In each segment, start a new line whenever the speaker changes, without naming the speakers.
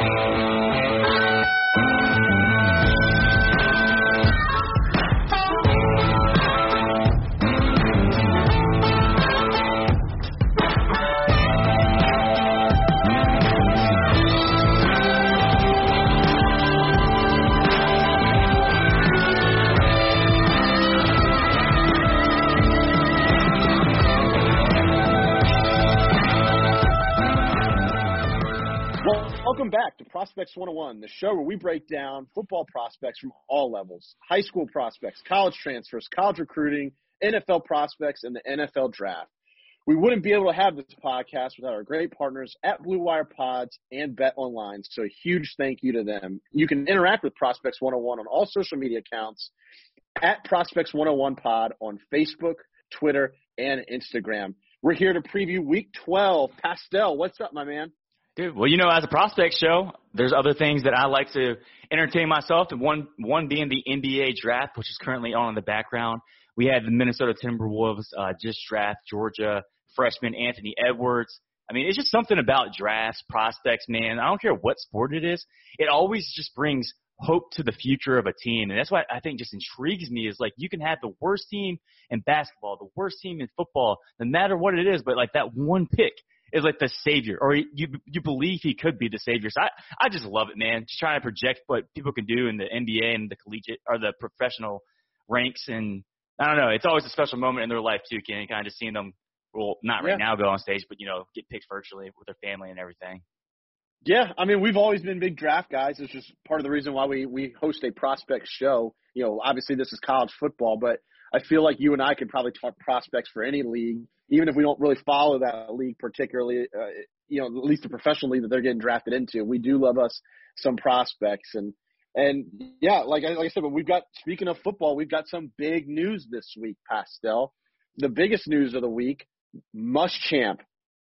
Welcome Prospects 101, the show where we break down football prospects from all levels high school prospects, college transfers, college recruiting, NFL prospects, and the NFL draft. We wouldn't be able to have this podcast without our great partners at Blue Wire Pods and Bet Online. So, a huge thank you to them. You can interact with Prospects 101 on all social media accounts at Prospects 101 Pod on Facebook, Twitter, and Instagram. We're here to preview week 12. Pastel, what's up, my man?
Dude, well, you know, as a prospect show, there's other things that I like to entertain myself. And one, one being the NBA draft, which is currently on in the background. We had the Minnesota Timberwolves uh, just draft Georgia freshman Anthony Edwards. I mean, it's just something about drafts, prospects, man. I don't care what sport it is. It always just brings hope to the future of a team. And that's what I think just intrigues me is like you can have the worst team in basketball, the worst team in football, no matter what it is, but like that one pick is like the savior, or you you believe he could be the savior. So I I just love it, man. Just trying to project what people can do in the NBA and the collegiate or the professional ranks, and I don't know. It's always a special moment in their life too, Kenny. Kind of just seeing them, well, not right
Yeah.
now go on stage, but you know, get picked virtually with their family and everything.
Yeah, I mean, we've always been big draft guys. It's just part of the reason why we we host a prospect show. You know, obviously this is college football, but I feel like you and I could probably talk prospects for any league, even if we don't really follow that league particularly. Uh, you know, at least the professional league that they're getting drafted into. We do love us some prospects, and and yeah, like I, like I said, but we've got speaking of football, we've got some big news this week. Pastel, the biggest news of the week: Muschamp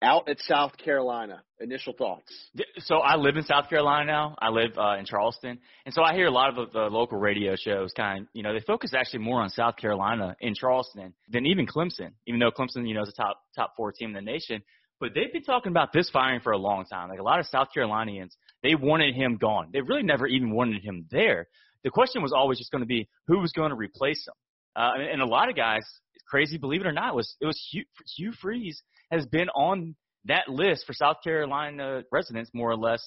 out at South Carolina. Initial thoughts.
So I live in South Carolina now. I live uh, in Charleston, and so I hear a lot of the, local radio shows. Kind of, you know, they focus actually more on South Carolina in Charleston than even Clemson. Even though Clemson, you know, is a top top four team in the nation, but they've been talking about this firing for a long time. Like a lot of South Carolinians, they wanted him gone. They really never even wanted him there. The question was always just going to be who was going to replace him. Uh, and, and a lot of guys, crazy believe it or not, was it was Hugh, Hugh Freeze has been on that list for South Carolina residents more or less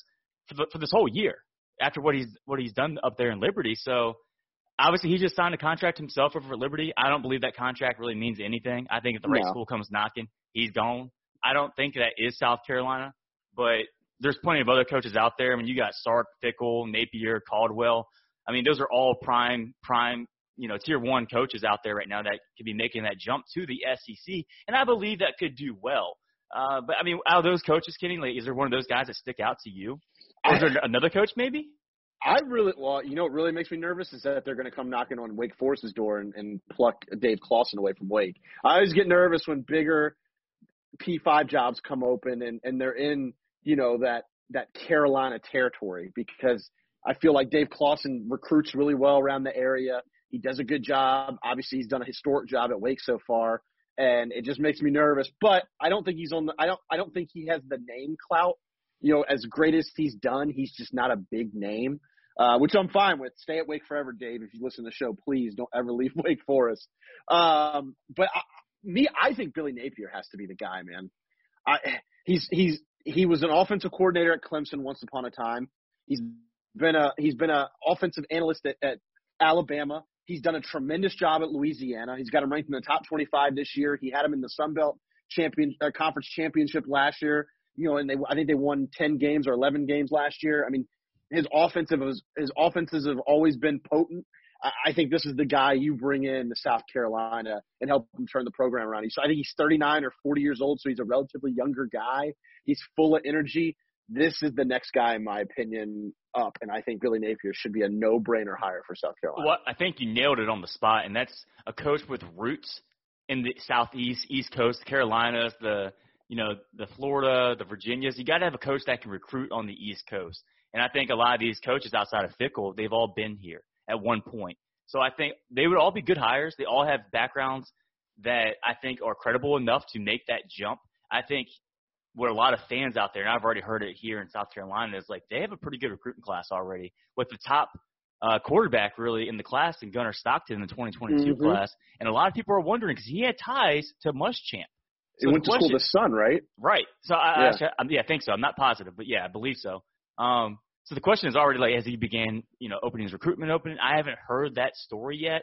for, the, for this whole year after what he's what he's done up there in Liberty. So obviously he just signed a contract himself over Liberty. I don't believe that contract really means anything. I think if the right
No.
school comes knocking, he's gone. I don't think that is South Carolina, but there's plenty of other coaches out there. I mean, you got Sark, Fickell, Napier, Caldwell. I mean, those are all prime prime you know tier one coaches out there right now that could be making that jump to the SEC, and I believe that could do well. Uh, but I mean, out of those coaches, Kenny, like, is there one of those guys that stick out to you? Or is there another coach maybe?
I really well, you know, what really makes me nervous is that they're going to come knocking on Wake Forest's door and, and pluck Dave Clawson away from Wake. I always get nervous when bigger P5 jobs come open and and they're in, you know, that that Carolina territory because I feel like Dave Clawson recruits really well around the area. He does a good job. Obviously, he's done a historic job at Wake so far, and it just makes me nervous. But I don't think he's on the. I don't. I don't think he has the name clout. You know, as great as he's done, he's just not a big name. uh, which I'm fine with. Stay at Wake forever, Dave. If you listen to the show, please don't ever leave Wake Forest. Um, but I, me, I think Billy Napier has to be the guy, man. I, he's he's he was an offensive coordinator at Clemson once upon a time. He's been a he's been a offensive analyst at, at Alabama. He's done a tremendous job at Louisiana. He's got him ranked in the top 25 this year. He had him in the Sun Belt champion uh, conference championship last year. You know, and they I think they won 10 games or 11 games last year. I mean, his offensive was, his offenses have always been potent. I I think this is the guy you bring in to South Carolina and help him turn the program around. So I think he's 39 or 40 years old, so he's a relatively younger guy. He's full of energy. This is the next guy, in my opinion, up, and I think Billy Napier should be a no-brainer hire for South Carolina.
Well, I think you nailed it on the spot, and that's a coach with roots in the Southeast, East Coast, Carolinas, the you know the Florida, the Virginias. You got to have a coach that can recruit on the East Coast, and I think a lot of these coaches outside of Fickell, they've all been here at one point. So I think they would all be good hires. They all have backgrounds that I think are credible enough to make that jump. I think what a lot of fans out there, and I've already heard it here in South Carolina, is like they have a pretty good recruiting class already with the top uh, quarterback really in the class and Gunnar Stockton in the 2022
mm-hmm.
class. And a lot of people are wondering because he had ties to Muschamp.
So it went to school the Sun, right?
Right. So I, yeah. I, I, yeah, I think so. I'm not positive, but yeah, I believe so. Um, so the question is already like, as he began, you know, opening his recruitment opening, I haven't heard that story yet.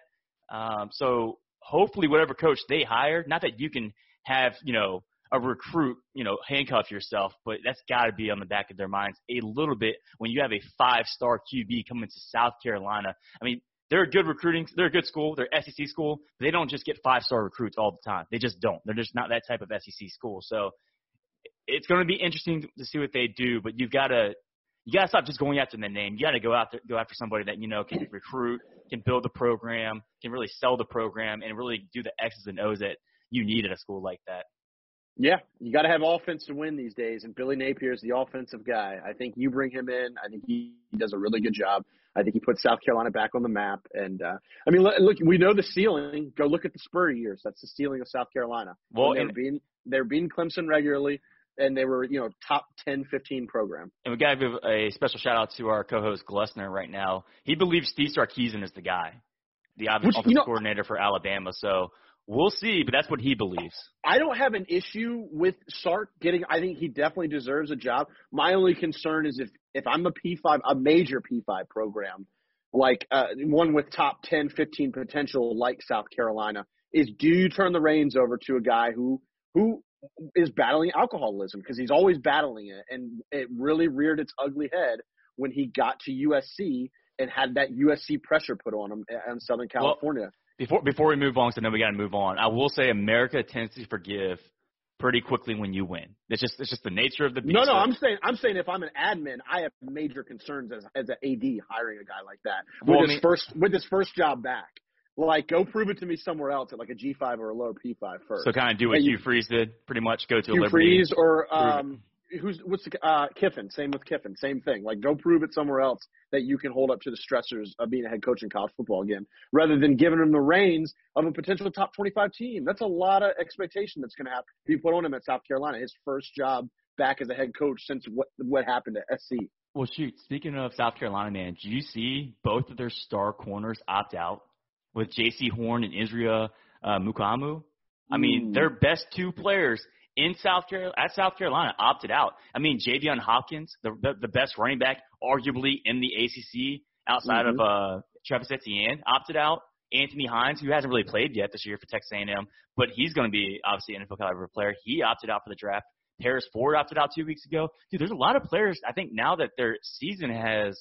Um, so hopefully, whatever coach they hire, not that you can have, you know, a recruit, you know, handcuff yourself, but that's got to be on the back of their minds a little bit when you have a five-star QB coming to South Carolina. I mean, they're a good recruiting, they're a good school, they're SEC school. They don't just get five-star recruits all the time. They just don't. They're just not that type of SEC school. So it's going to be interesting to see what they do, but you've got to you got to stop just going after the name. You got to go out there, go after somebody that you know can recruit, can build the program, can really sell the program, and really do the X's and O's that you need at a school like that.
Yeah, you got to have offense to win these days, and Billy Napier is the offensive guy. I think you bring him in. I think he does a really good job. I think he puts South Carolina back on the map. And uh, I mean, look, we know the ceiling. Go look at the Spur years. That's the ceiling of South Carolina.
Well,
they're being they're being Clemson regularly and they were, you know, top 10, 15 program.
And we got to give a special shout out to our co-host Glessner right now. He believes Steve Sarkisian is the guy, the obvious offensive you know, coordinator for Alabama. So we'll see, but that's what he believes.
I don't have an issue with Sark getting. I think he definitely deserves a job. My only concern is if if I'm a P5, a major P5 program, like uh, one with top 10, 15 potential, like South Carolina, is do you turn the reins over to a guy who who is battling alcoholism because he's always battling it, and it really reared its ugly head when he got to USC and had that USC pressure put on him in Southern California. Well,
before before we move on, so then we got to move on. I will say America tends to forgive pretty quickly when you win. It's just it's just the nature of the beast.
No, no, I'm saying I'm saying if I'm an admin, I have major concerns as as an AD hiring a guy like that with well, his I mean, first with his first job back. Like, go prove it to me somewhere else at like a G5 or a lower P5 first.
So kind of do what Hugh Freeze did, pretty much go to
Hugh
Liberty.
Freeze or um, who's what's the, uh, Kiffin? Same with Kiffin, same thing. Like, go prove it somewhere else that you can hold up to the stressors of being a head coach in college football again, rather than giving him the reins of a potential top 25 team. That's a lot of expectation that's going to have to be put on him at South Carolina. His first job back as a head coach since what what happened at SC.
Well, shoot. Speaking of South Carolina, man, do you see both of their star corners opt out? with Jaycee Horn and Israel uh, Mukuamu. I mean, their best two players in South Carolina at South Carolina opted out. I mean, Javian Hawkins, the, the the best running back, arguably in the ACC outside mm-hmm. of uh, Travis Etienne, opted out. Anthony Hines, who hasn't really played yet this year for Texas A&M, but he's going to be obviously an NFL caliber player. He opted out for the draft. Paris Ford opted out two weeks ago. Dude, there's a lot of players. I think now that their season has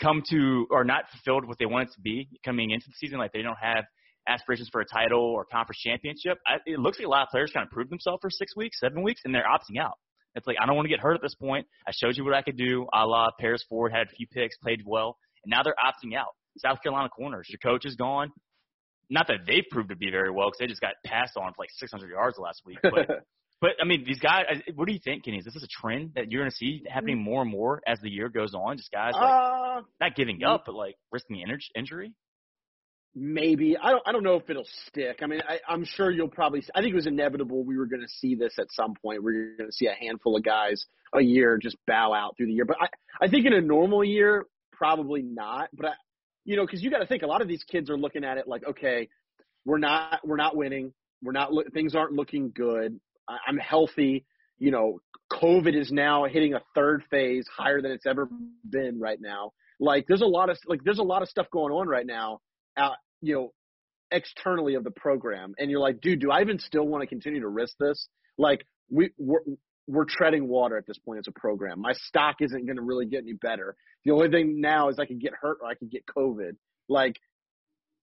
come to or not fulfilled what they want it to be coming into the season. Like they don't have aspirations for a title or conference championship. I, it looks like a lot of players kind of proved themselves for six weeks, seven weeks, and they're opting out. It's like I don't want to get hurt at this point. I showed you what I could do. A la Paris Ford had a few picks, played well, and now they're opting out. South Carolina corners, your coach is gone. Not that they've proved to be very well because they just got passed on for like 600 yards last week. But But I mean, these guys. What do you think, Kenny? Is this a trend that you're going to see happening mm. more and more as the year goes on? Just guys like uh, not giving up, but like risking injury.
Maybe I don't. I don't know if it'll stick. I mean, I, I'm sure you'll probably. I think it was inevitable we were going to see this at some point. You're going to see a handful of guys a year just bow out through the year. But I, I think in a normal year, probably not. But I, you know, because you got to think a lot of these kids are looking at it like, okay, we're not we're not winning, we're not things aren't looking good. I, I'm healthy. You know, COVID is now hitting a third phase higher than it's ever been right now. Like there's a lot of like there's a lot of stuff going on right now out you know externally of the program and you're like, dude, do I even still want to continue to risk this? Like we we're, we're treading water at this point as a program. My stock isn't going to really get any better. The only thing now is I can get hurt or I can get COVID. Like,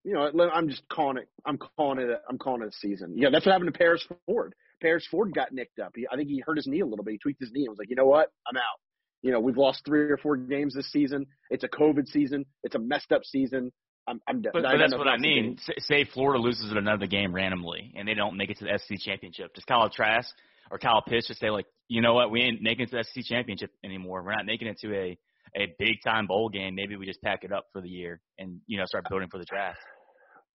you know, I'm just calling it. I'm calling it. A, I'm calling it a season. Yeah, that's what happened to Paris Ford. Paris Ford got nicked up. He, I think he hurt his knee a little bit. He tweaked his knee and was like, you know what? I'm out. You know, we've lost three or four games this season. It's a COVID season. It's a messed up season. I'm, I'm
but, but that's what I mean. Say Florida loses another game randomly and they don't make it to the SEC championship. Does Kyle Trask or Kyle Pitts just say like, you know what, we ain't making it to the SEC championship anymore. We're not making it to a a big time bowl game. Maybe we just pack it up for the year and you know start building for the draft.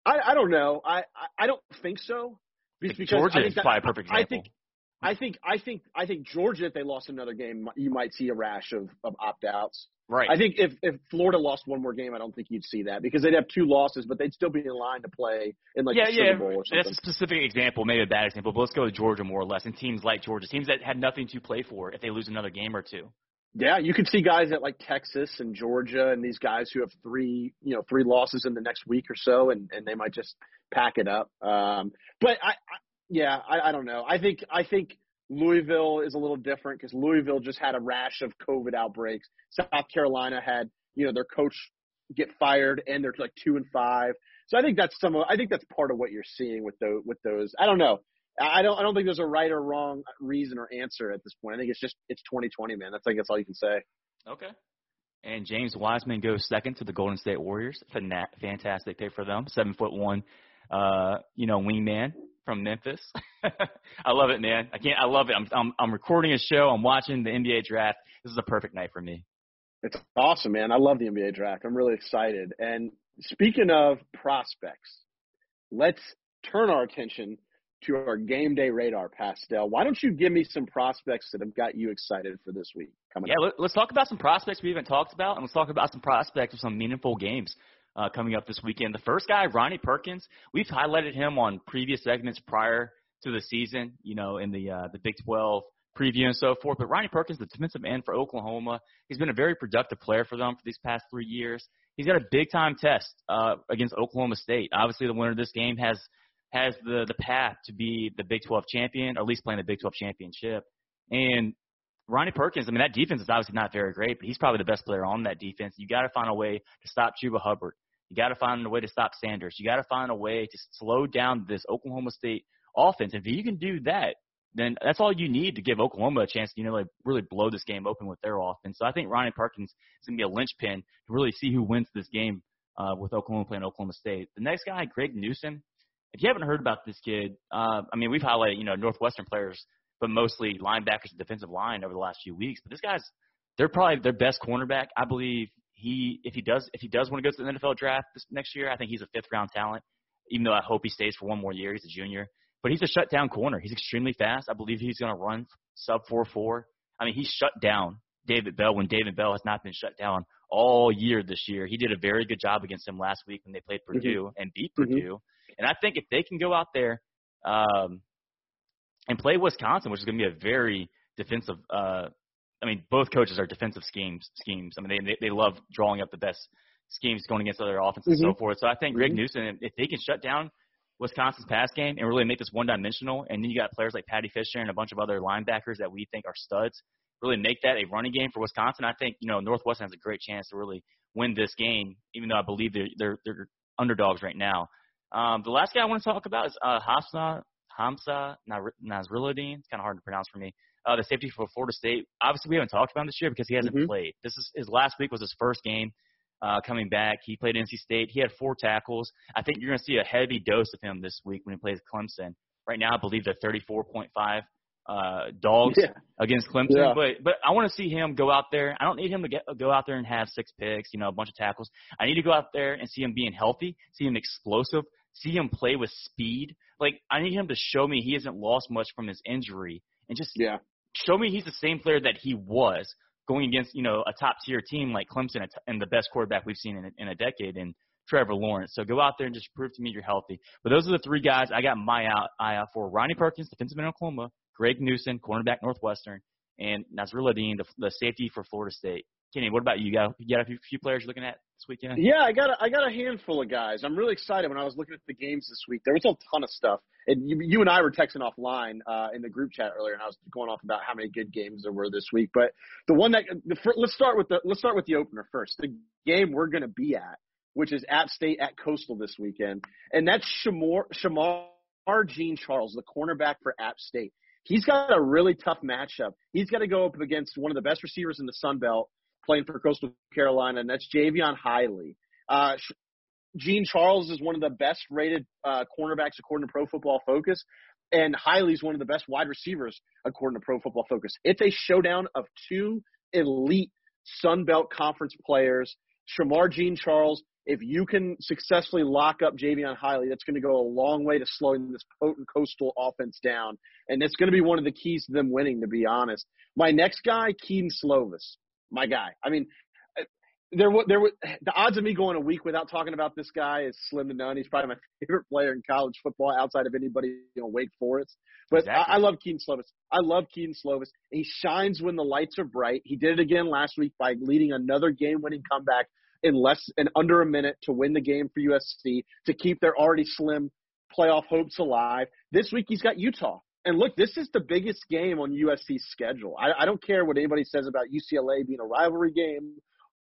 I, I don't know. I, I I don't think so.
Because Georgia
I think
is probably a perfect example.
I think I think I think I think Georgia, if they lost another game, you might see a rash of, of opt outs.
Right.
I think if if Florida lost one more game, I don't think you'd see that because they'd have two losses, but they'd still be in line to play in like
yeah,
the
yeah.
Super Bowl or something.
That's a specific example, maybe a bad example, but let's go to Georgia more or less, and teams like Georgia, teams that had nothing to play for if they lose another game or two.
Yeah, you could see guys at like Texas and Georgia and these guys who have three, you know, three losses in the next week or so, and and they might just pack it up. Um, but I, I yeah, I, I don't know. I think I think Louisville is a little different because Louisville just had a rash of COVID outbreaks. South Carolina had, you know, their coach get fired and they're like two and five. So I think that's some of, I think that's part of what you're seeing with those, with those. I don't know. I don't, I don't think there's a right or wrong reason or answer at this point. I think it's just, it's 2020, man. That's, I think that's all you can say.
Okay. And James Wiseman goes second to the Golden State Warriors. Fantastic pick for them. Seven foot one, uh, you know, wingman from Memphis. I love it, man. I can't. I love it. I'm, I'm I'm recording a show. I'm watching the NBA draft. This is a perfect night for me.
It's awesome, man. I love the NBA draft. I'm really excited. And speaking of prospects, let's turn our attention to our game day radar, Pastel. Why don't you give me some prospects that have got you excited for this week coming
yeah,
up?
let's talk about some prospects we haven't talked about, and let's talk about some prospects with some meaningful games uh, coming up this weekend. The first guy, Ronnie Perkins, we've highlighted him on previous segments prior to the season, you know, in the uh, the Big 12 preview and so forth. But Ronnie Perkins, the defensive end for Oklahoma, he's been a very productive player for them for these past three years. He's got a big time test uh, against Oklahoma State. Obviously, the winner of this game has has the the path to be the Big 12 champion, or at least playing the Big 12 championship. And Ronnie Perkins, I mean, that defense is obviously not very great, but he's probably the best player on that defense. You got to find a way to stop Chuba Hubbard. You got to find a way to stop Sanders. You got to find a way to slow down this Oklahoma State offense. If you can do that, then that's all you need to give Oklahoma a chance to, you know, like really blow this game open with their offense. So I think Ronnie Perkins is going to be a linchpin to really see who wins this game uh, with Oklahoma playing Oklahoma State. The next guy, Greg Newsome. If you haven't heard about this kid, uh, I mean, we've highlighted, you know, Northwestern players, but mostly linebackers and defensive line over the last few weeks. But this guy's, they're probably their best cornerback. I believe he if he does if he does want to go to the NFL draft this next year, I think he's a fifth round talent. Even though I hope he stays for one more year, he's a junior. But he's a shutdown corner. He's extremely fast. I believe he's going to run sub four four. I mean, he shut down David Bell when David Bell has not been shut down all year this year. He did a very good job against him last week when they played
Mm-hmm.
Purdue and beat Purdue. And I think if they can go out there um, and play Wisconsin, which is going to be a very defensive uh, I mean, both coaches are defensive schemes. Schemes. I mean, they they, they love drawing up the best schemes going against other offenses
Mm-hmm.
and so forth. So I think Greg Newsome, if they can shut down Wisconsin's pass game and really make this one dimensional, and then you got players like Paddy Fisher and a bunch of other linebackers that we think are studs, really make that a running game for Wisconsin. I think you know Northwestern has a great chance to really win this game, even though I believe they're they're, they're underdogs right now. Um, the last guy I want to talk about is uh, Hamza Hamza Nasirildeen. It's kind of hard to pronounce for me uh, the safety for Florida State. Obviously, we haven't talked about him this year because he hasn't
Mhm.
played. This is his last week was his first game uh, coming back. He played NC State. He had four tackles. I think you're going to see a heavy dose of him this week when he plays Clemson. Right now, I believe they're 34.5 uh, dogs
Yeah.
against Clemson.
Yeah.
But but I want to see him go out there. I don't need him to get, go out there and have six picks, you know, a bunch of tackles. I need to go out there and see him being healthy, see him explosive, see him play with speed. Like I need him to show me he hasn't lost much from his injury, and just
Yeah.
Show me he's the same player that he was going against you know a top tier team like Clemson and the best quarterback we've seen in a, in a decade and Trevor Lawrence. So go out there and just prove to me you're healthy. But those are the three guys I got my eye out for: Ronnie Perkins, defensive end Oklahoma, Greg Newsome, cornerback Northwestern, and Nasirildeen, the, the safety for Florida State. Kenny, what about you? You got, you got a few, few players you're looking at this weekend?
Yeah, I got a, I got a handful of guys. I'm really excited. When I was looking at the games this week, there was a ton of stuff. And you, you and I were texting offline uh, in the group chat earlier, and I was going off about how many good games there were this week. But the one that the, let's start with the let's start with the opener first. The game we're going to be at, which is App State at Coastal this weekend, and that's Shemar Shemar Jean Charles, the cornerback for App State. He's got a really tough matchup. He's got to go up against one of the best receivers in the Sun Belt, playing for Coastal Carolina, and that's Jaivon Heiligh. Uh, Jean Charles is one of the best rated uh, cornerbacks according to Pro Football Focus, and Heiligh's one of the best wide receivers according to Pro Football Focus. It's a showdown of two elite Sun Belt Conference players. Shemar Jean Charles, if you can successfully lock up Jaivon Heiligh, that's going to go a long way to slowing this potent coastal offense down. And it's going to be one of the keys to them winning, to be honest. My next guy, Kedon Slovis my guy. I mean, uh, there there was the odds of me going a week without talking about this guy is slim to none. He's probably my favorite player in college football outside of anybody you know Wake Forest. But exactly. I, I love Kedon Slovis. I love Kedon Slovis. He shines when the lights are bright. He did it again last week by leading another game-winning comeback in less in under a minute to win the game for USC to keep their already slim playoff hopes alive. This week he's got Utah. And look, this is the biggest game on USC's schedule. I, I don't care what anybody says about UCLA being a rivalry game,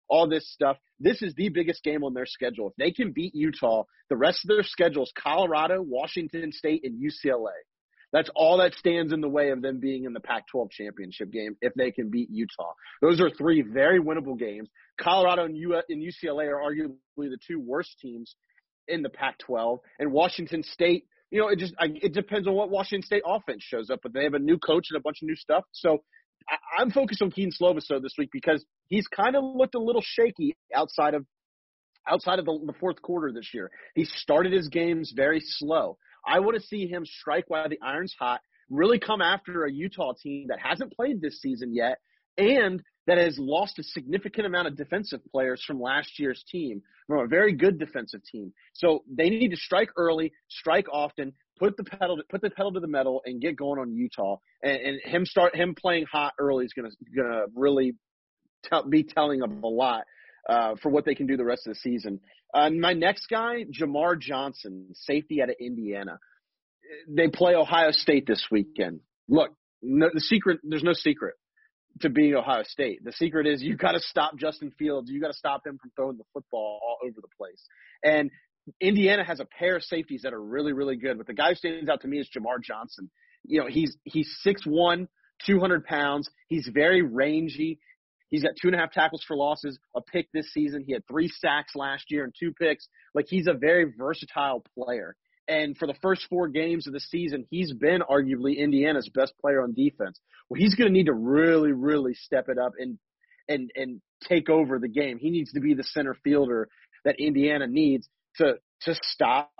all this stuff. This is the biggest game on their schedule. If they can beat Utah, the rest of their schedule is Colorado, Washington State, and UCLA. That's all that stands in the way of them being in the Pac 12 championship game if they can beat Utah. Those are three very winnable games. Colorado and, U- and UCLA are arguably the two worst teams in the Pac 12, and Washington State you know, it just I, it depends on what Washington State offense shows up. But they have a new coach and a bunch of new stuff. So I, I'm focused on Kedon Slovis this week because he's kind of looked a little shaky outside of outside of the, the fourth quarter this year. He started his games very slow. I want to see him strike while the iron's hot, really come after a Utah team that hasn't played this season yet, and that has lost a significant amount of defensive players from last year's team, from a very good defensive team. So they need to strike early, strike often, put the pedal put the pedal to the metal, and get going on Utah. And, and him start him playing hot early is gonna gonna really tell, be telling of a lot uh, for what they can do the rest of the season. Uh, my next guy, Jamar Johnson, safety out of Indiana. They play Ohio State this weekend. Look, no, the secret there's no secret to being Ohio State. The secret is you got to stop Justin Fields. You got to stop him from throwing the football all over the place. And Indiana has a pair of safeties that are really, really good. But the guy who stands out to me is Jamar Johnson. You know, he's he's six one, two hundred pounds. He's very rangy. He's got two and a half tackles for losses, a pick this season. He had three sacks last year and two picks. Like he's a very versatile player. And for the first four games of the season, he's been arguably Indiana's best player on defense. Well, he's going to need to really, really step it up and and and take over the game. He needs to be the center fielder that Indiana needs to to stop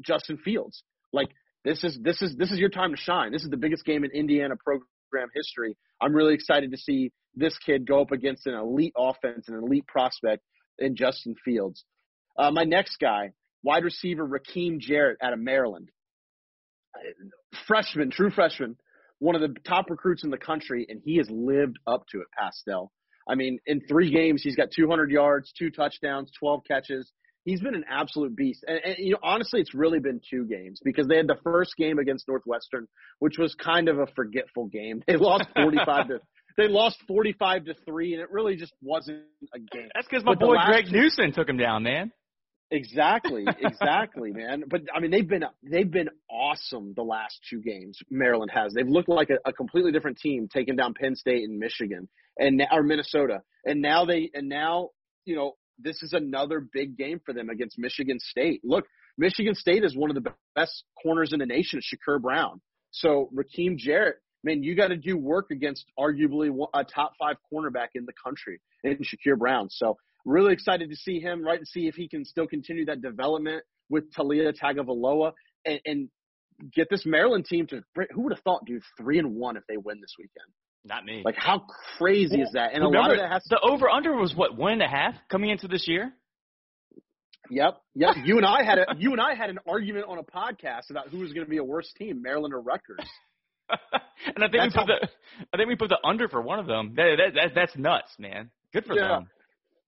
Justin Fields. Like this is this is this is your time to shine. This is the biggest game in Indiana program history. I'm really excited to see this kid go up against an elite offense, and an elite prospect in Justin Fields. Uh, my next guy, wide receiver Rakim Jarrett out of Maryland. Freshman, true freshman, one of the top recruits in the country, and he has lived up to it, Pastel. I mean, in three games, he's got 200 yards, two touchdowns, 12 catches. He's been an absolute beast. And, and, you know, honestly, it's really been two games because they had the first game against Northwestern, which was kind of a forgetful game. They lost 45 to they lost 45 to 3 and it really just wasn't a game.
That's cuz my but boy Greg Newsome took him down, man.
Exactly, exactly, man. But I mean, they've been they've been awesome the last two games. Maryland has. They've looked like a, a completely different team, taking down Penn State and Michigan and or Minnesota. And now they and now you know this is another big game for them against Michigan State. Look, Michigan State is one of the best corners in the nation, Shakur Brown. So Rakim Jarrett, man, you got to do work against arguably a top five cornerback in the country in Shakur Brown. So Really excited to see him, right, to see if he can still continue that development with Taulia Tagovailoa and, and get this Maryland team to. Who would have thought, dude, three and one if they win this weekend?
Not me.
Like how crazy is that? And
Remember,
a lot of that has to
the over under was what one and a half coming into this year.
Yep, yep. You and I had a you and I had an argument on a podcast about who was going to be a worse team, Maryland or Rutgers.
and I think
That's
we put the I think we put the under for one of them. That, that, that that's nuts, man. Good for
Yeah.
them.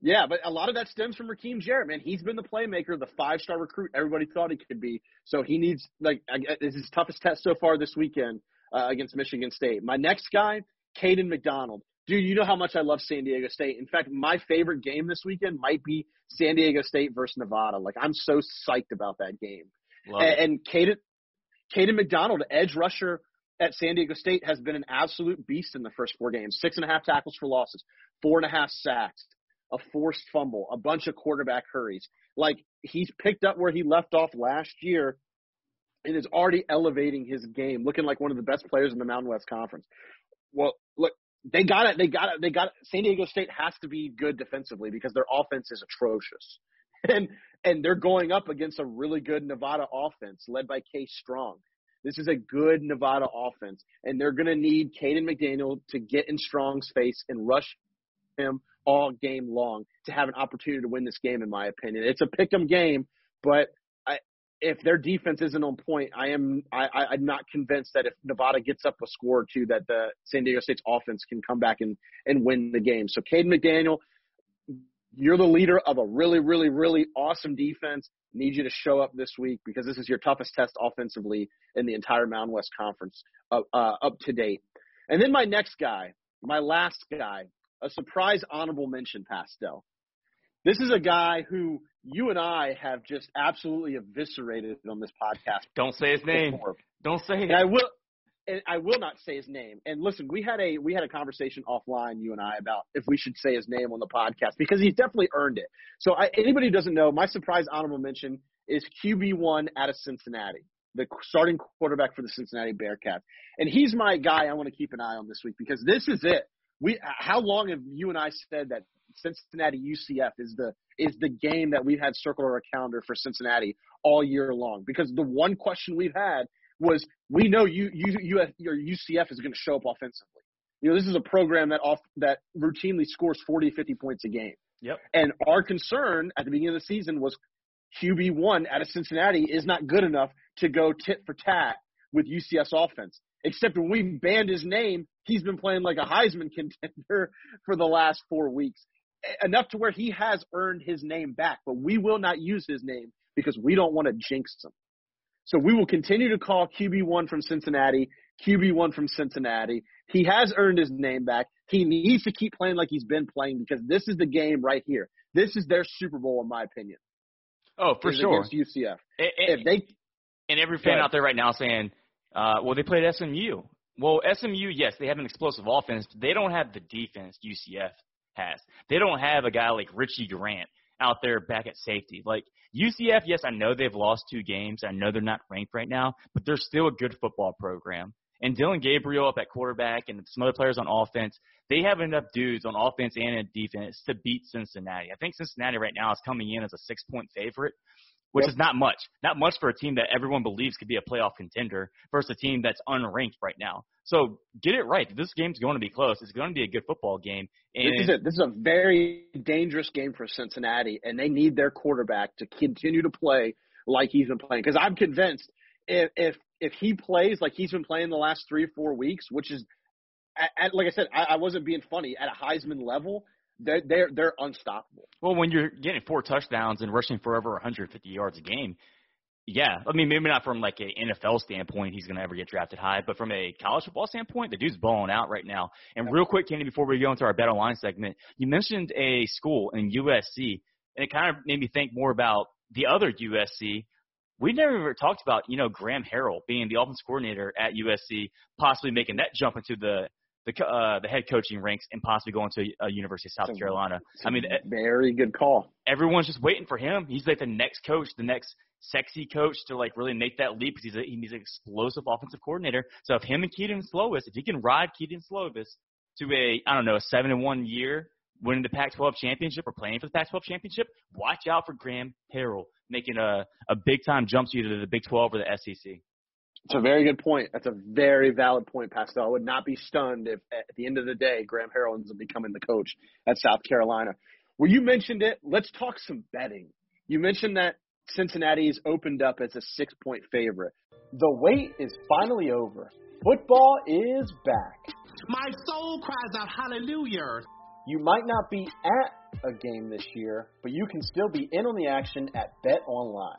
Yeah, but a lot of that stems from Raheem Jarrett, man. He's been the playmaker, the five star recruit everybody thought he could be. So he needs like I guess this is his toughest test so far this weekend uh, against Michigan State. My next guy, Caden McDonald. Dude, you know how much I love San Diego State. In fact, my favorite game this weekend might be San Diego State versus Nevada. Like I'm so psyched about that game.
Love it.
And, and Caden, Caden McDonald, edge rusher at San Diego State, has been an absolute beast in the first four games. Six and a half tackles for losses, four and a half sacks, a forced fumble, a bunch of quarterback hurries. Like he's picked up where he left off last year and is already elevating his game, looking like one of the best players in the Mountain West Conference. Well, look, they got it. They got it. They got it. San Diego State has to be good defensively because their offense is atrocious, and and they're going up against a really good Nevada offense led by Case Strong. This is a good Nevada offense, and they're going to need Caden McDaniel to get in Strong's face and rush him all game long to have an opportunity to win this game. In my opinion, it's a pick'em game, but if their defense isn't on point, I am I, I, I'm not convinced that if Nevada gets up a score or two, that the San Diego State's offense can come back and and win the game. So Caden McDaniel, you're the leader of a really, really, really awesome defense. Need you to show up this week because this is your toughest test offensively in the entire Mountain West Conference uh, uh, up to date. And then my next guy, my last guy, a surprise honorable mention, Pastel. This is a guy who you and I have just absolutely eviscerated on this podcast.
Don't say his name.
before.
Don't say it.
And I will, and I will not say his name. And listen, we had a we had a conversation offline, you and I, about if we should say his name on the podcast because he's definitely earned it. So I, anybody who doesn't know, my surprise honorable mention is QB one out of Cincinnati, the starting quarterback for the Cincinnati Bearcats, and he's my guy. I want to keep an eye on this week because this is it. We uh, how long have you and I said that Cincinnati UCF is the is the game that we've had circled on our calendar for Cincinnati all year long? Because the one question we've had was we know you you you your UCF is going to show up offensively. You know, this is a program that off that routinely scores 40, 50 points a game.
Yep.
And our concern at the beginning of the season was QB one out of Cincinnati is not good enough to go tit for tat with UCS offense. Except when we banned his name, he's been playing like a Heisman contender for the last four weeks. Enough to where he has earned his name back, but we will not use his name because we don't want to jinx him. So we will continue to call QB1 from Cincinnati, QB1 from Cincinnati. He has earned his name back. He needs to keep playing like he's been playing because this is the game right here. This is their Super Bowl, in my opinion.
Oh, for sure.
Against UCF.
And,
If they,
and every fan out there right now saying, uh, well, they played SMU. Well, SMU, yes, they have an explosive offense, but they don't have the defense UCF has. They don't have a guy like Richie Grant out there back at safety. Like UCF, yes, I know they've lost two games. I know they're not ranked right now, but they're still a good football program. And Dillon Gabriel up at quarterback and some other players on offense, they have enough dudes on offense and in defense to beat Cincinnati. I think Cincinnati right now is coming in as a six point favorite, which
Yep.
is not much. Not much for a team that everyone believes could be a playoff contender versus a team that's unranked right now. So get it right. This game's going to be close. It's going to be a good football game. And
this is it. This is a very dangerous game for Cincinnati, and they need their quarterback to continue to play like he's been playing. Because I'm convinced if if if he plays like he's been playing the last three or four weeks, which is, at, at, like I said, I, I wasn't being funny at a Heisman level. They're they're they're unstoppable.
Well, when you're getting four touchdowns and rushing for over 150 yards a game, yeah. I mean, maybe not from like a NFL standpoint, he's going to ever get drafted high, but from a college football standpoint, the dude's balling out right now. And real quick, Kenny, before we go into our bet online segment, you mentioned a school in USC, and it kind of made me think more about the other USC. We never ever talked about, you know, Graham Harrell being the offense coordinator at USC, possibly making that jump into the the uh, the head coaching ranks and possibly going to a University of South
It's
Carolina. I mean,
very good call.
everyone's just waiting for him. He's like the next coach, the next sexy coach to like really make that leap because he's a, he's an explosive offensive coordinator. So if him and Kedon Slovis, if he can ride Kedon Slovis to a I don't know a seven and one year, winning the Pac-12 championship or playing for the Pac-12 championship, watch out for Graham Harrell making a a big time jump to either the Big 12 or the SEC.
It's a very good point. That's a very valid point, Pascal. I would not be stunned if at the end of the day Graham Harrell ends up becoming the coach at South Carolina. Well, you mentioned it. Let's talk some betting. You mentioned that Cincinnati is opened up as a six point favorite. The wait is finally over. Football is back.
My soul cries out hallelujah.
You might not be at a game this year, but you can still be in on the action at Bet Online.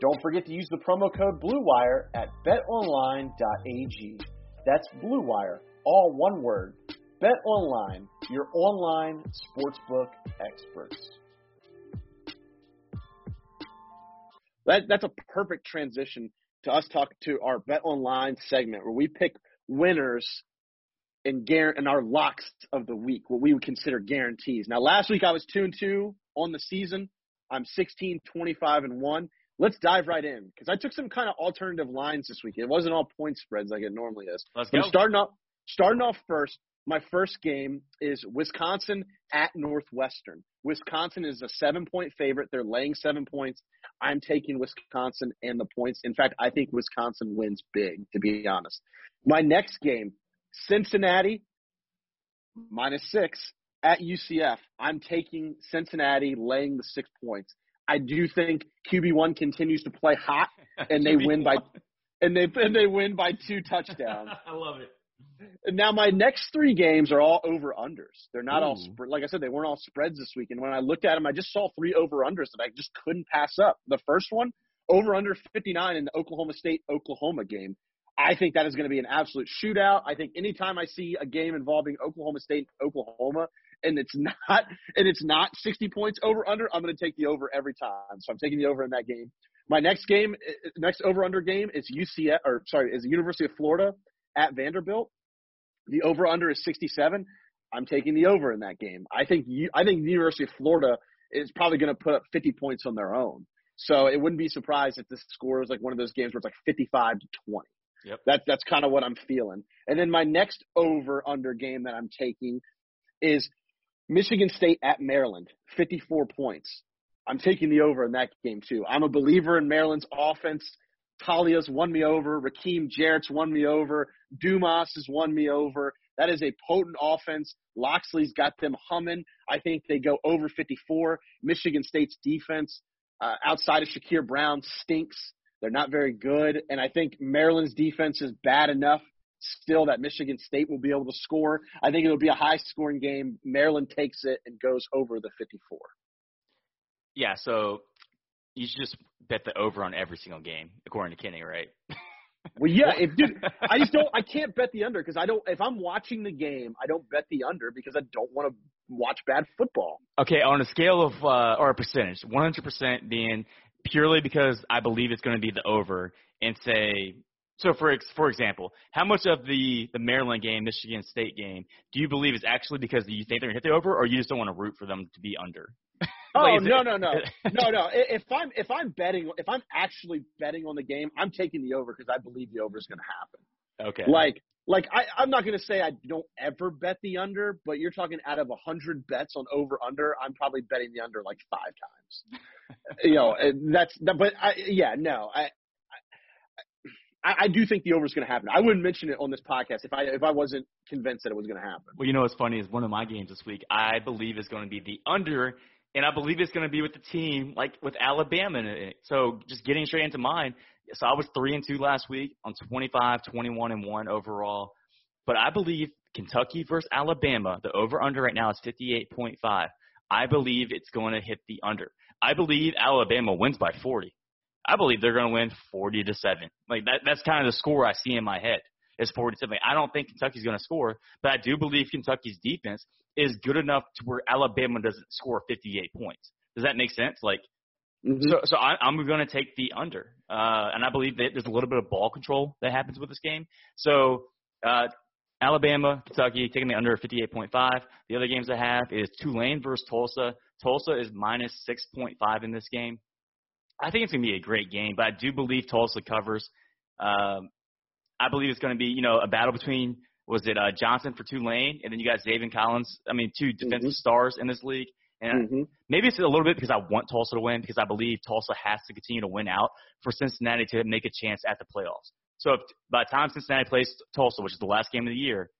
Don't forget to use the promo code BLUEWIRE at betonline.ag. That's BLUEWIRE, all one word. BetOnline, your online sportsbook experts. That, that's a perfect transition to us talk to our Bet Online segment where we pick winners and guar- and our locks of the week, what we would consider guarantees. Now, last week I was two and two on the season. I'm 16, 25 and one. Let's dive right in because I took some kind of alternative lines this week. It wasn't all point spreads like it normally is.
Let's
But
go.
Starting off starting off first. My first game is Wisconsin at Northwestern. Wisconsin is a seven point favorite. They're laying seven points. I'm taking Wisconsin and the points. In fact, I think Wisconsin wins big, to be honest. My next game, Cincinnati minus six at UCF. I'm taking Cincinnati laying the six points. I do think QB1 continues to play hot and they win by and they and they win by two touchdowns.
I love it.
And now my next three games are all over unders. They're not all
Ooh.
spread. Like I said, they weren't all spreads this week. And when I looked at them, I just saw three over unders that I just couldn't pass up. The first one, over under 59 in the Oklahoma State Oklahoma game. I think that is going to be an absolute shootout. I think anytime I see a game involving Oklahoma State Oklahoma and it's not and it's not 60 points over under, I'm going to take the over every time. So I'm taking the over in that game. My next game, eh, next over under game is UCF or sorry, is the University of Florida at Vanderbilt. The over under is 67. I'm taking the over in that game. I think you, I think the University of Florida is probably going to put up 50 points on their own. So it wouldn't be surprised if this score is like one of those games where it's like 55 to 20.
Yep.
That that's kind of what I'm feeling. And then my next over under game that I'm taking is Michigan State at Maryland, 54 points. I'm taking the over in that game too. I'm a believer in Maryland's offense. Taulia's won me over. Raheem Jarrett's won me over. Demus has won me over. That is a potent offense. Locksley's got them humming. I think they go over 54. Michigan State's defense, uh, outside of Shakur Brown, stinks. They're not very good. And I think Maryland's defense is bad enough still that Michigan State will be able to score. I think it'll be a high scoring game. Maryland takes it and goes over the 54.
Yeah, so you should just bet the over on every single game, according to Kenny, right?
Well, yeah, if dude, I just don't. I can't bet the under because I don't. If I'm watching the game, I don't bet the under because I don't want to watch bad football.
Okay, on a scale of uh, or a percentage, 100% being purely because I believe it's going to be the over, and say so for ex- for example, how much of the the Maryland game, Michigan State game, do you believe is actually because you think they're going to hit the over, or you just don't want to root for them to be under?
Oh
Like,
no
it-
no no no no! I- If I'm if I'm betting if I'm actually betting on the game, I'm taking the over because I believe the over is going to happen.
Okay.
Like like I, I'm not going to say I don't ever bet the under, but you're talking out of a hundred bets on over under, I'm probably betting the under like five times. you know, that's that, but I yeah no I. I, I do think the over is going to happen. I wouldn't mention it on this podcast if I if I wasn't convinced that it was going to happen.
Well, you know what's funny is one of my games this week, I believe is going to be the under, and I believe it's going to be with the team like with Alabama in it. So just getting straight into mine. So I was three and two last week on 25, 21 and one overall, but I believe Kentucky versus Alabama, the over under right now is 58.5. I believe it's going to hit the under. I believe Alabama wins by 40. I believe they're going to win 40 to seven. Like that, that's kind of the score I see in my head is 40 to seven. I don't think Kentucky's going to score, but I do believe Kentucky's defense is good enough to where Alabama doesn't score 58 points. Does that make sense? Like,
Mm-hmm.
so, so I, I'm going to take the under, uh, and I believe that there's a little bit of ball control that happens with this game. So Uh, Alabama, Kentucky, taking the under 58.5. The other games I have is Tulane versus Tulsa. Tulsa is minus 6.5 in this game. I think it's going to be a great game, but I do believe Tulsa covers. Um, I believe it's going to be, you know, a battle between was it uh, Johnson for Tulane, and then you got Zaven Collins. I mean, two defensive
Mhm.
stars in this league. And
Mhm.
maybe it's a little bit because I want Tulsa to win because I believe Tulsa has to continue to win out for Cincinnati to make a chance at the playoffs. So if by the time Cincinnati plays Tulsa, which is the last game of the year,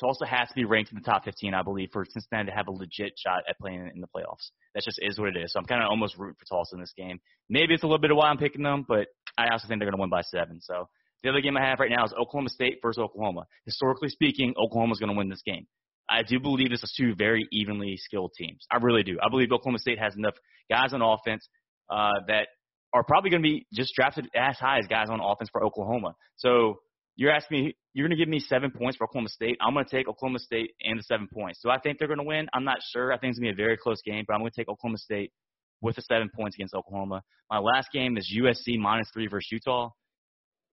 Tulsa has to be ranked in the top 15, I believe, for Cincinnati to have a legit shot at playing in the playoffs. That just is what it is. So I'm kind of almost rooting for Tulsa in this game. Maybe it's a little bit of why I'm picking them, but I also think they're going to win by seven. So the other game I have right now is Oklahoma State versus Oklahoma. Historically speaking, Oklahoma's going to win this game. I do believe this is two very evenly skilled teams. I really do. I believe Oklahoma State has enough guys on offense uh, that are probably going to be just drafted as high as guys on offense for Oklahoma. So you're asking me, you're going to give me seven points for Oklahoma State. I'm going to take Oklahoma State and the seven points. Do I think they're going to win? I'm not sure. I think it's going to be a very close game, but I'm going to take Oklahoma State with the seven points against Oklahoma. My last game is USC minus three versus Utah.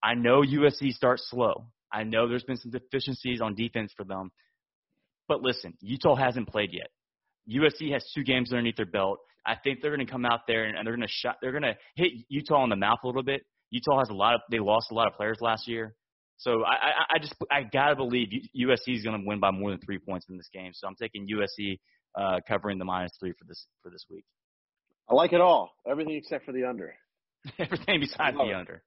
I know USC starts slow. I know there's been some deficiencies on defense for them. But listen, Utah hasn't played yet. USC has two games underneath their belt. I think they're going to come out there and, and they're going to shot. They're going to hit Utah in the mouth a little bit. Utah has a lot of. They lost a lot of players last year. So I, I, I just I gotta believe USC is going to win by more than three points in this game. So I'm taking USC uh, covering the minus three for this for this week.
I like it all. Everything except for the under.
Everything besides the
it.
under.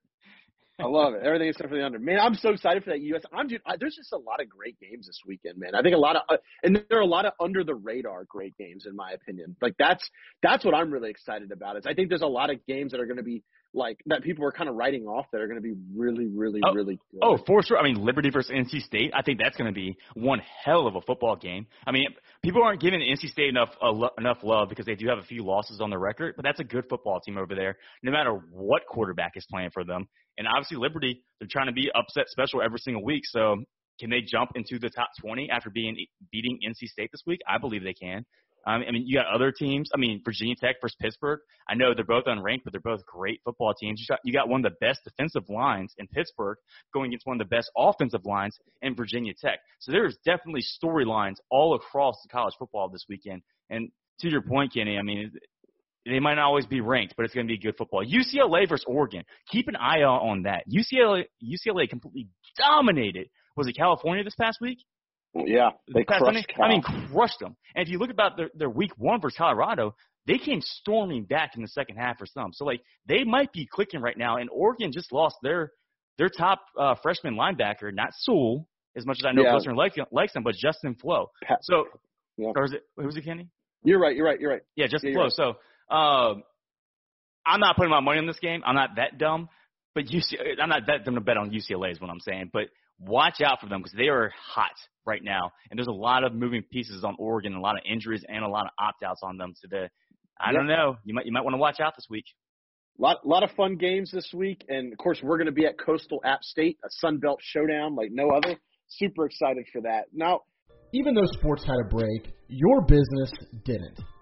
I love it. Everything except for the under. Man, I'm so excited for that US. I'm dude, I, there's just a lot of great games this weekend, man. I think a lot of uh, and there are a lot of under the radar great games in my opinion. Like that's that's what I'm really excited about. Is I think there's a lot of games that are going to be like that people are kind of writing off that are going to be really really
Oh,
really good.
Oh, for sure. I mean, Liberty versus NC State. I think that's going to be one hell of a football game. I mean, people aren't giving NC State enough uh, lo- enough love because they do have a few losses on the record, but that's a good football team over there. No matter what quarterback is playing for them, and obviously Liberty, they're trying to be upset special every single week. So, can they jump into the top 20 after being beating NC State this week? I believe they can. Um, I mean, you got other teams. I mean, Virginia Tech versus Pittsburgh. I know they're both unranked, but they're both great football teams. You got, you got one of the best defensive lines in Pittsburgh going against one of the best offensive lines in Virginia Tech. So there's definitely storylines all across the college football this weekend. And to your point, Kenny, I mean, they might not always be ranked, but it's going to be good football. UCLA versus Oregon. Keep an eye out on that. UCLA, UCLA completely dominated. Was it California this past week?
yeah, they crushed
Sunday?
Cal.
I mean, crushed them. And if you look about their, their week one versus Colorado, they came storming back in the second half for some. So like they might be clicking right now. And Oregon just lost their their top uh, freshman linebacker, not Sewell, as much as I know
Yeah.
Blister like, likes him, but Justin
Flowe.
So,
Yeah.
or is it who was it, Kenny?
you're right. You're right. You're right.
Yeah, Justin
Yeah,
Flowe.
you're
So, um, I'm not putting my money on this game. I'm not that dumb, but UC, I'm not that dumb to bet on UCLA is what I'm saying. But watch out for them because they are hot right now, and there's a lot of moving pieces on Oregon, a lot of injuries, and a lot of opt outs on them today. I don't know. You might you might want to watch out this week.
lot lot of fun games this week, and of course we're going to be at Coastal App State, a Sun Belt showdown like no other. Super excited for that. Now,
Even though sports had a break, your business didn't.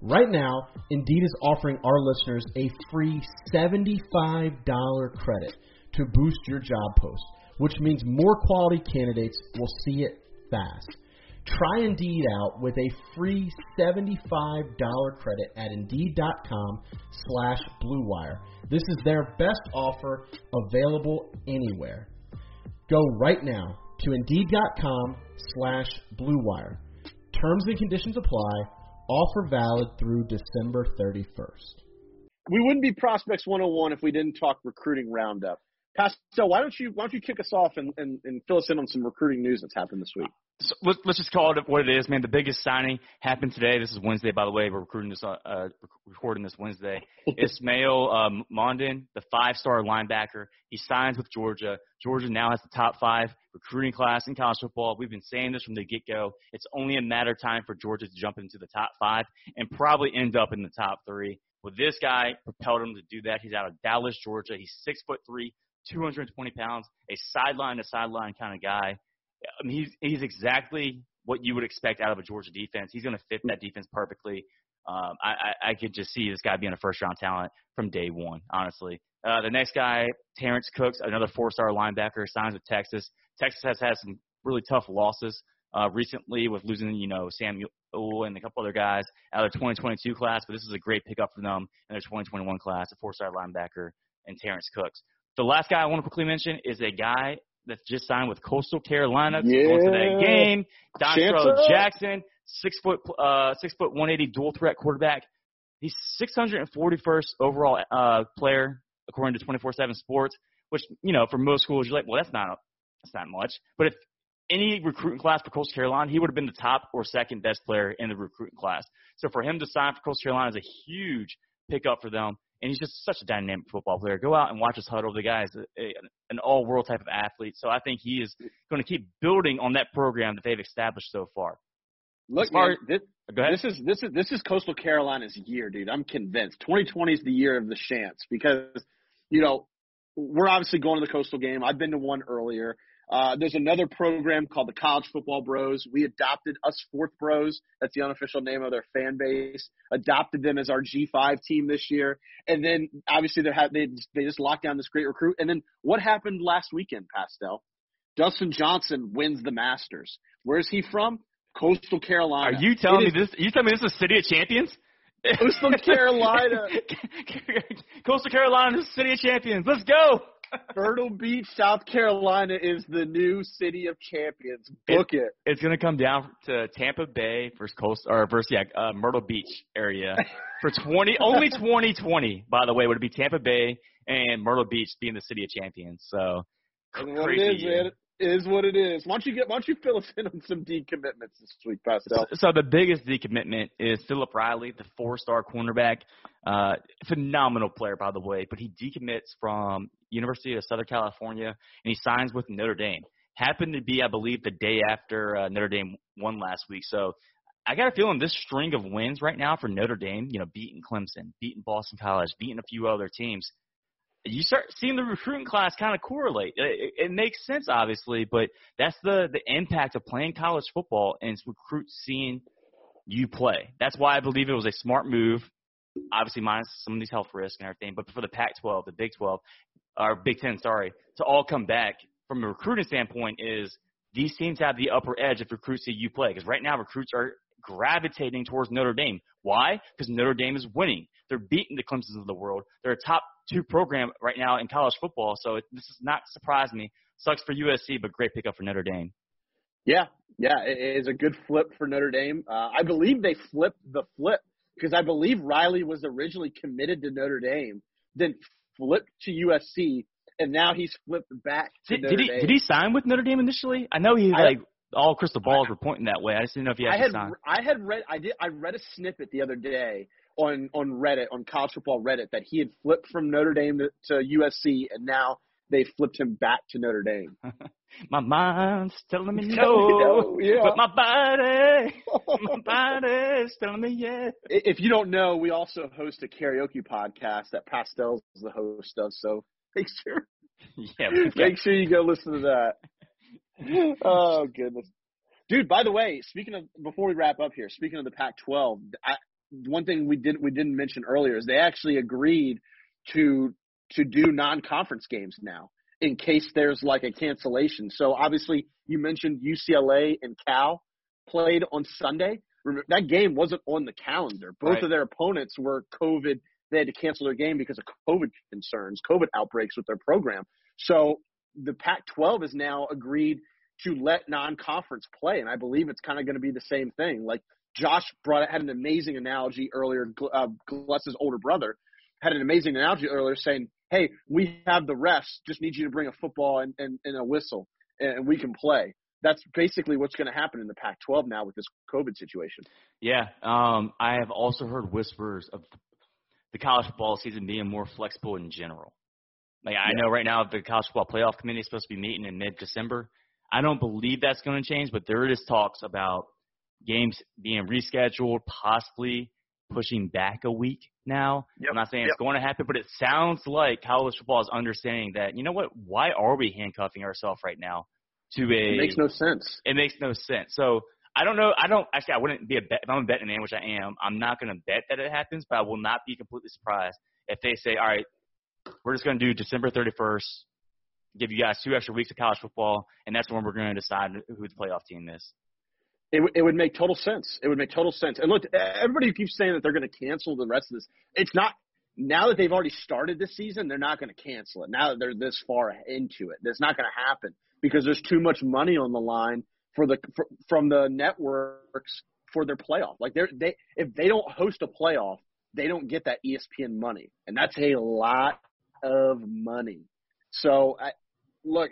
Right now, Indeed is offering our listeners a free $75 credit to boost your job post, which means more quality candidates will see it fast. Try Indeed out with a free $75 credit at Indeed.com slash BlueWire. This is their best offer available anywhere. Go right now to Indeed.com slash BlueWire. Terms and conditions apply.
Offer valid through December 31st.
We wouldn't be Prospects 101 if we didn't talk recruiting roundup. Pastel, why don't you why don't you kick us off and, and, and fill us in on some recruiting news that's happened this week?
So let's, let's just call it what it is, man. The biggest signing happened today. This is Wednesday, by the way. We're recruiting this, uh, uh recording this Wednesday. Ismail um, Mondon, the five-star linebacker, he signs with Georgia. Georgia now has the top five recruiting class in college football. We've been saying this from the get-go. It's only a matter of time for Georgia to jump into the top five and probably end up in the top three. Well, this guy propelled him to do that. He's out of Dallas, Georgia. He's six foot three, 220 pounds, a sideline to sideline kind of guy. I mean, he's he's exactly what you would expect out of a Georgia defense. He's going to fit that defense perfectly. Um, I, I, I could just see this guy being a first round talent from day one, honestly. Uh, the next guy, Terrence Cooks, another four star linebacker, signs with Texas. Texas has had some really tough losses uh, recently with losing, you know, Samuel and a couple other guys out of the 2022 class, but this is a great pickup for them in their 2021 class, a four star linebacker and Terrence Cooks. The last guy I want to quickly mention is a guy that's just signed with Coastal Carolina.
Yeah.
Going to that game. Dontrell Jackson, six foot, uh, six foot 180 dual threat quarterback. He's 641st overall uh, player according to 24/7 Sports, which you know for most schools you're like, well that's not that's not much. But if any recruiting class for Coastal Carolina, he would have been the top or second best player in the recruiting class. So for him to sign for Coastal Carolina is a huge pickup for them and he's just such a dynamic football player. Go out and watch us Hudl. The guy is a, a, an all-world type of athlete, so I think he is going to keep building on that program that they've established so far.
Look, man, this, oh,
Go ahead.
this is this is this is Coastal Carolina's year, dude. I'm convinced. 2020 is the year of the chance because you know we're obviously going to the Coastal game. I've been to one earlier. Uh, there's another program called the College Football Bros. We adopted us Fourth Bros. That's the unofficial name of their fan base. Adopted them as our G5 team this year, and then obviously they had they they just locked down this great recruit. And then what happened last weekend, Pastel? Dustin Johnson wins the Masters. Where's he from? Coastal Carolina.
Are you telling
It
me
is
this? You telling me this is City of Champions?
Coastal Carolina.
Coastal Carolina is City of Champions. Let's go.
Myrtle Beach, South Carolina is the new city of champions. Book it.
It's going to come down to Tampa Bay versus Coast or versus yeah, uh, Myrtle Beach area for 20 only 2020 by the way would it be Tampa Bay and Myrtle Beach being the city of champions. So crazy
it is, it is what it is. Why don't you get? Why don't you fill us in on some decommitments this week, Pastel?
So so the biggest decommitment is Philip Riley, the four-star cornerback. Uh, phenomenal player, by the way, but he decommits from University of Southern California and he signs with Notre Dame. Happened to be, I believe, the day after uh, Notre Dame won last week. So I got a feeling this string of wins right now for Notre Dame, you know, beating Clemson, beating Boston College, beating a few other teams, you start seeing the recruiting class kind of correlate. It, it, makes sense, obviously, but that's the the impact of playing college football and recruits seeing you play. That's why I believe it was a smart move. Obviously, minus some of these health risks and everything, but for the Pac-12, the Big 12, or Big 10, sorry, to all come back from a recruiting standpoint is these teams have the upper edge if recruits see you play. Because right now, recruits are gravitating towards Notre Dame. Why? Because Notre Dame is winning. They're beating the Clemsons of the world. They're a top two program right now in college football. So it, this is not surprise me. Sucks for USC, but great pickup for Notre Dame.
Yeah, yeah, it is a good flip for Notre Dame. Uh, I believe they flipped the flip because I believe Riley was originally committed to Notre Dame, then flipped to USC, and now he's flipped back to
Did, did he
Dame.
did he sign with Notre Dame initially? I know he
I-
like all crystal balls were pointing that way. I just didn't know if he
I
actually
had
signed.
I had read I did I read a snippet the other day on on Reddit on college football Reddit that he had flipped from Notre Dame to, to USC and now they flipped him back to Notre Dame.
My mind's telling me no,
yeah.
but my body, my body's telling me yeah.
if you don't know, we also host a karaoke podcast that Pastel's is the host of. So make sure
Yeah,
make sure you go listen to that. oh goodness, dude. By the way, speaking of before we wrap up here, speaking of the Pac-12, I, one thing we didn't we didn't mention earlier is they actually agreed to to do non-conference games now in case there's like a cancellation. So obviously, you mentioned UCLA and Cal played on Sunday. Remember, that game wasn't on the calendar. Both
Right.
of their opponents were COVID. They had to cancel their game because of COVID concerns, COVID outbreaks with their program. So the Pac-12 has now agreed to let non-conference play, and I believe it's kind of going to be the same thing. Like Josh brought had an amazing analogy earlier. Uh, Gless's older brother had an amazing analogy earlier, saying, "Hey, we have the refs. Just need you to bring a football and, and, and a whistle, and we can play." That's basically what's going to happen in the Pac-12 now with this COVID situation.
Yeah, um, I have also heard whispers of the college football season being more flexible in general. Like I know right now the college football playoff committee is supposed to be meeting in mid-December. I don't believe that's going to change, but there is talks about games being rescheduled, possibly pushing back a week now.
Yep.
I'm not saying
yep.
it's going to happen, but it sounds like college football is understanding that, you know what, why are we handcuffing ourselves right now to a
It makes no sense.
it makes no sense. So I don't know. I don't actually. I wouldn't be a bet if I'm a betting man, which I am. I'm not going to bet that it happens, but I will not be completely surprised if they say, "All right, we're just going to do December 31st, give you guys two extra weeks of college football, and that's when we're going to decide who the playoff team is."
It, w- it would make total sense. It would make total sense. And look, everybody keeps saying that they're going to cancel the rest of this. It's not. Now that they've already started this season, they're not going to cancel it. Now that they're this far into it, that's not going to happen because there's too much money on the line for the for, from the networks for their playoff. Like they're they if they don't host a playoff, they don't get that ESPN money, and that's a lot of money. So I, look,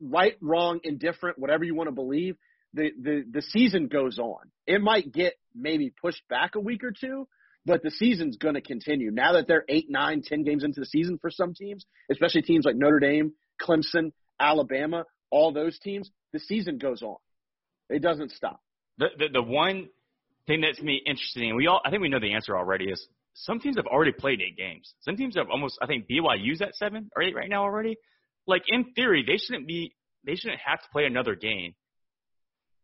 right, wrong, indifferent, whatever you want to believe, the the the season goes on. It might get maybe pushed back a week or two, but the season's going to continue. Now that they're eight, nine, ten games into the season for some teams, especially teams like Notre Dame, Clemson, Alabama, all those teams, the season goes on. It doesn't stop.
The the, the one thing that's me interesting, we all I think we know the answer already is some teams have already played eight games. Some teams have almost I think BYU's at seven or eight right now already. Like in theory, they shouldn't be they shouldn't have to play another game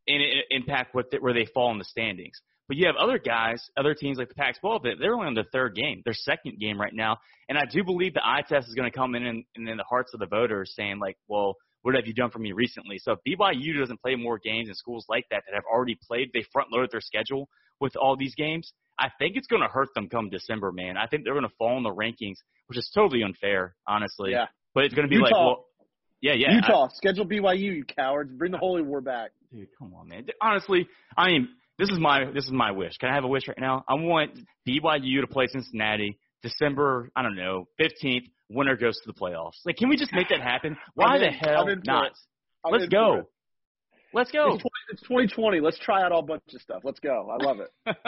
and impact what the, where they fall in the standings. But you have other guys, other teams like the Pac-12 that they're only on their third game, their second game right now, and I do believe the eye test is going to come in and, and in the hearts of the voters saying like, well, what have you done for me recently? So if BYU doesn't play more games in schools like that that have already played, they front loaded their schedule with all these games. I think it's going to hurt them come December, man. I think they're going to fall in the rankings, which is totally unfair, honestly.
Yeah.
But it's going to be
Utah.
like, well, yeah, yeah. I-
Utah, schedule BYU, you cowards. Bring the Holy War back.
Dude, come on, man. Honestly, I mean, this is my this is my wish. Can I have a wish right now? I want BYU to play Cincinnati December. I don't know, fifteenth. Winner goes to the playoffs. Like, can we just make that happen? Why the hell
I'm in for
not? Let's go. Let's go.
It's, 20, it's 2020. Let's try out all bunch of stuff. Let's go. I love it.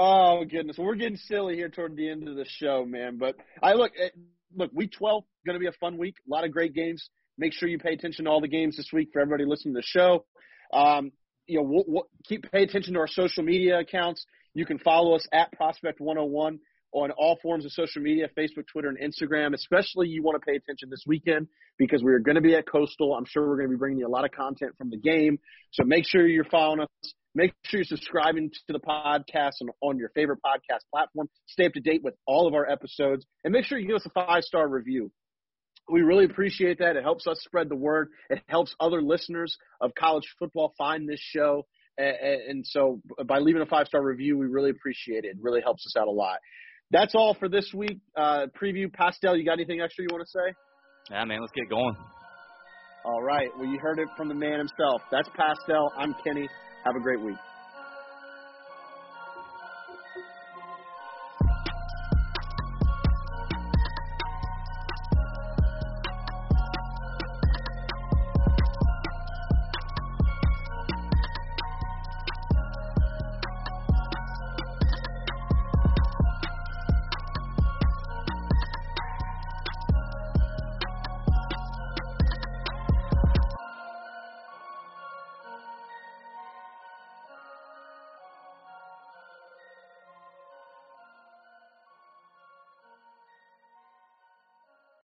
Oh goodness, we're getting silly here toward the end of the show, man. But I look, eh, look, week twelve going to be a fun week. A lot of great games. Make sure you pay attention to all the games this week for everybody listening to the show. Um, you know, we'll, we'll keep pay attention to our social media accounts. You can follow us at Prospect 101 on all forms of social media, Facebook, Twitter, and Instagram. Especially, you want to pay attention this weekend because we are going to be at Coastal. I'm sure we're going to be bringing you a lot of content from the game. So make sure you're following us. Make sure you're subscribing to the podcast on, on your favorite podcast platform. Stay up to date with all of our episodes, and make sure you give us a five star review. We really appreciate that. It helps us spread the word. It helps other listeners of college football find this show. And, and so by leaving a five star review, we really appreciate it. It really helps us out a lot. That's all for this week. Uh, preview. Pastel, you got anything extra you want to say?
yeah, man. Let's get going.
All right. Well, you heard it from the man himself. That's Pastel. I'm Kenny. Have a great week.